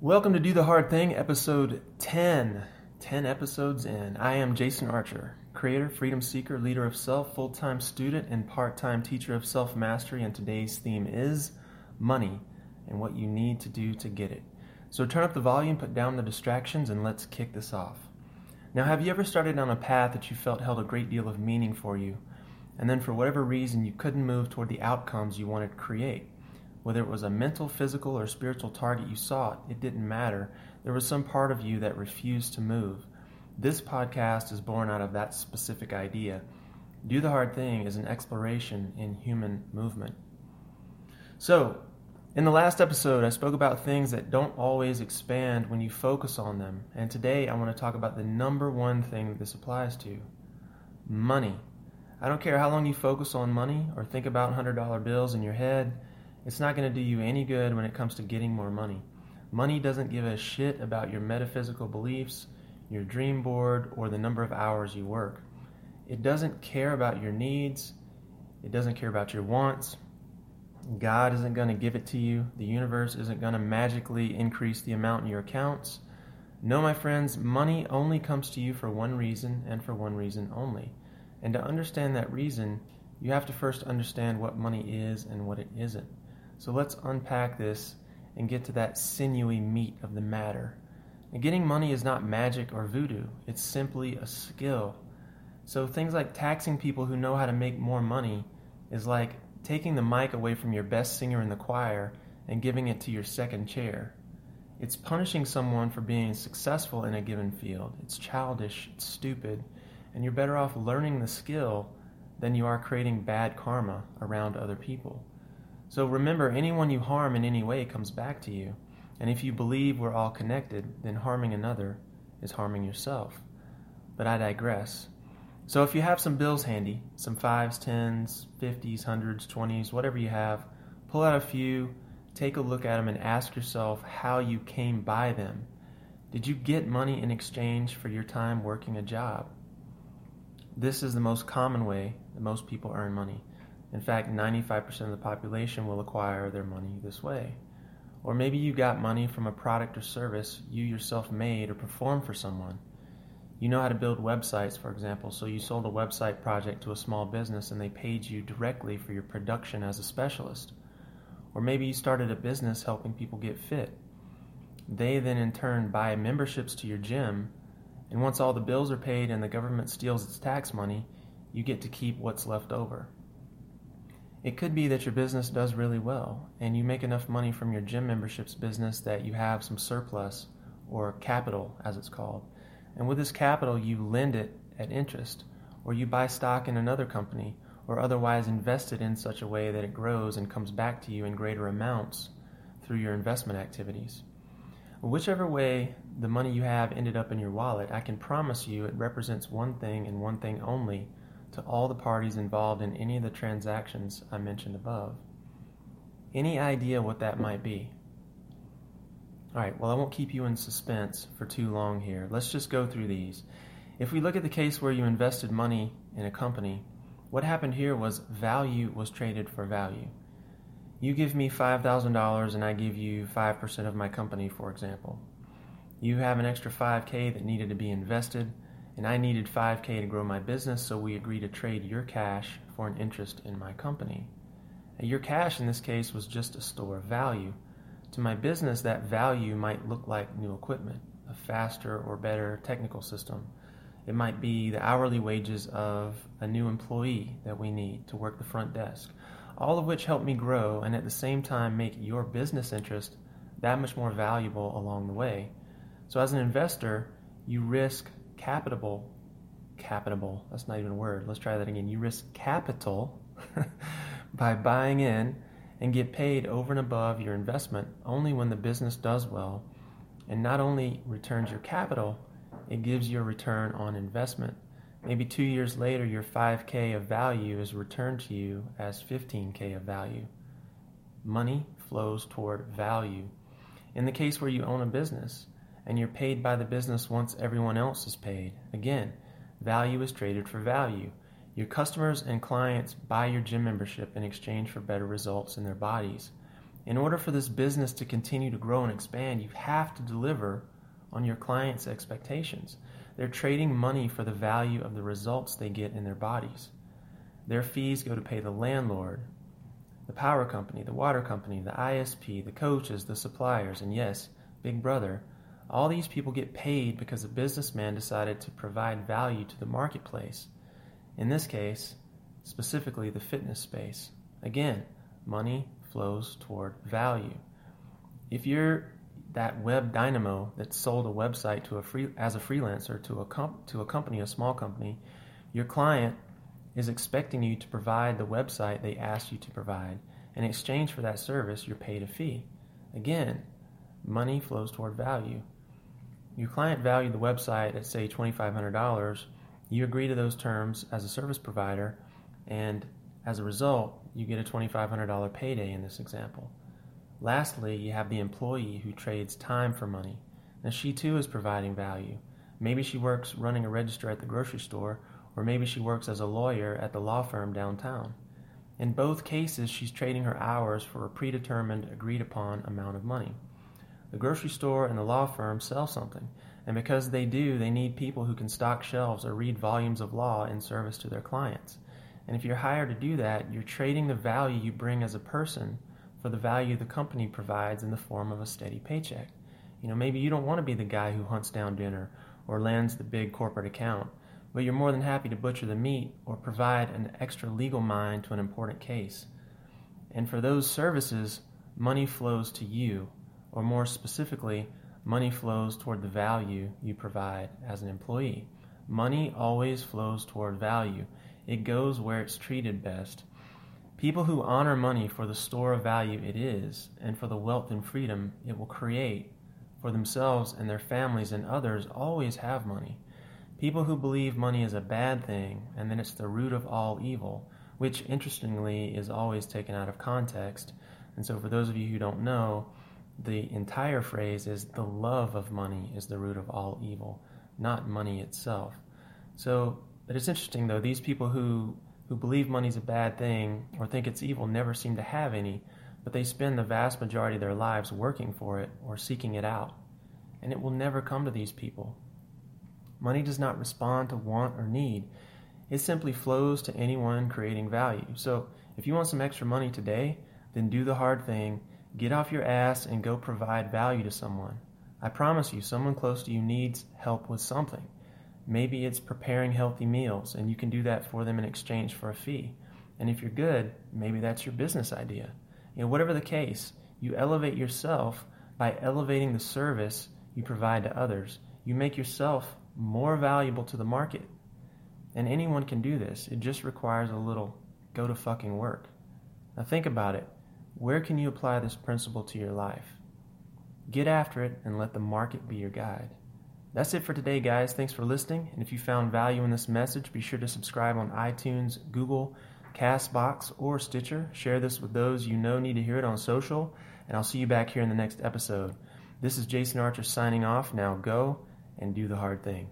Welcome to Do the Hard Thing, episode 10. 10 episodes in. I am Jason Archer, creator, freedom seeker, leader of self, full time student, and part time teacher of self mastery. And today's theme is money and what you need to do to get it. So turn up the volume, put down the distractions, and let's kick this off. Now, have you ever started down a path that you felt held a great deal of meaning for you, and then for whatever reason you couldn't move toward the outcomes you wanted to create? Whether it was a mental, physical, or spiritual target you sought, it didn't matter. There was some part of you that refused to move. This podcast is born out of that specific idea. Do the Hard Thing is an exploration in human movement. So, in the last episode, I spoke about things that don't always expand when you focus on them. And today, I want to talk about the number one thing that this applies to money. I don't care how long you focus on money or think about $100 bills in your head, it's not going to do you any good when it comes to getting more money. Money doesn't give a shit about your metaphysical beliefs, your dream board, or the number of hours you work. It doesn't care about your needs, it doesn't care about your wants. God isn't going to give it to you. The universe isn't going to magically increase the amount in your accounts. No, my friends, money only comes to you for one reason and for one reason only. And to understand that reason, you have to first understand what money is and what it isn't. So let's unpack this and get to that sinewy meat of the matter. And getting money is not magic or voodoo, it's simply a skill. So things like taxing people who know how to make more money is like taking the mic away from your best singer in the choir and giving it to your second chair. It's punishing someone for being successful in a given field. It's childish, it's stupid, and you're better off learning the skill than you are creating bad karma around other people. So remember, anyone you harm in any way comes back to you. And if you believe we're all connected, then harming another is harming yourself. But I digress. So if you have some bills handy, some fives, tens, fifties, hundreds, twenties, whatever you have, pull out a few, take a look at them, and ask yourself how you came by them. Did you get money in exchange for your time working a job? This is the most common way that most people earn money. In fact, 95% of the population will acquire their money this way. Or maybe you got money from a product or service you yourself made or performed for someone. You know how to build websites, for example, so you sold a website project to a small business and they paid you directly for your production as a specialist. Or maybe you started a business helping people get fit. They then in turn buy memberships to your gym, and once all the bills are paid and the government steals its tax money, you get to keep what's left over. It could be that your business does really well and you make enough money from your gym memberships business that you have some surplus or capital, as it's called. And with this capital, you lend it at interest or you buy stock in another company or otherwise invest it in such a way that it grows and comes back to you in greater amounts through your investment activities. Whichever way the money you have ended up in your wallet, I can promise you it represents one thing and one thing only to all the parties involved in any of the transactions I mentioned above. Any idea what that might be? All right, well, I won't keep you in suspense for too long here. Let's just go through these. If we look at the case where you invested money in a company, what happened here was value was traded for value. You give me $5,000 and I give you 5% of my company, for example. You have an extra 5K that needed to be invested and I needed 5K to grow my business, so we agreed to trade your cash for an interest in my company. Your cash in this case was just a store of value. To my business, that value might look like new equipment, a faster or better technical system. It might be the hourly wages of a new employee that we need to work the front desk, all of which help me grow and at the same time make your business interest that much more valuable along the way. So, as an investor, you risk capital, capital, that's not even a word. Let's try that again. You risk capital by buying in and get paid over and above your investment only when the business does well and not only returns your capital, it gives you a return on investment. Maybe two years later, your 5K of value is returned to you as 15K of value. Money flows toward value. In the case where you own a business, and you're paid by the business once everyone else is paid. Again, value is traded for value. Your customers and clients buy your gym membership in exchange for better results in their bodies. In order for this business to continue to grow and expand, you have to deliver on your clients' expectations. They're trading money for the value of the results they get in their bodies. Their fees go to pay the landlord, the power company, the water company, the ISP, the coaches, the suppliers, and yes, Big Brother. All these people get paid because a businessman decided to provide value to the marketplace. In this case, specifically the fitness space. Again, money flows toward value. If you're that web dynamo that sold a website to a free as a freelancer to a comp, to a company, a small company, your client is expecting you to provide the website they asked you to provide. In exchange for that service, you're paid a fee. Again, money flows toward value. Your client valued the website at say $2,500. You agree to those terms as a service provider, and as a result, you get a $2,500 payday in this example. Lastly, you have the employee who trades time for money. Now, she too is providing value. Maybe she works running a register at the grocery store, or maybe she works as a lawyer at the law firm downtown. In both cases, she's trading her hours for a predetermined, agreed upon amount of money. The grocery store and the law firm sell something, and because they do, they need people who can stock shelves or read volumes of law in service to their clients. And if you're hired to do that, you're trading the value you bring as a person for the value the company provides in the form of a steady paycheck. You know, maybe you don't want to be the guy who hunts down dinner or lands the big corporate account, but you're more than happy to butcher the meat or provide an extra legal mind to an important case. And for those services, money flows to you, or more specifically, money flows toward the value you provide as an employee. Money always flows toward value. It goes where it's treated best. People who honor money for the store of value it is, and for the wealth and freedom it will create for themselves and their families and others, always have money. People who believe money is a bad thing and that it's the root of all evil, which interestingly is always taken out of context. And so, for those of you who don't know, the entire phrase is the love of money is the root of all evil, not money itself. So, but it's interesting though, these people who, who believe money's a bad thing or think it's evil never seem to have any, but they spend the vast majority of their lives working for it or seeking it out. And it will never come to these people. Money does not respond to want or need. It simply flows to anyone creating value. So if you want some extra money today, then do the hard thing, get off your ass, and go provide value to someone. I promise you, someone close to you needs help with something. Maybe it's preparing healthy meals, and you can do that for them in exchange for a fee. And if you're good, maybe that's your business idea. You know, whatever the case, you elevate yourself by elevating the service you provide to others. You make yourself more valuable to the market. And anyone can do this. It just requires a little go to fucking work. Now think about it. Where can you apply this principle to your life? Get after it and let the market be your guide. That's it for today, guys. Thanks for listening. And if you found value in this message, be sure to subscribe on iTunes, Google, Castbox, or Stitcher. Share this with those you know need to hear it on social. And I'll see you back here in the next episode. This is Jason Archer signing off. Now go and do the hard thing.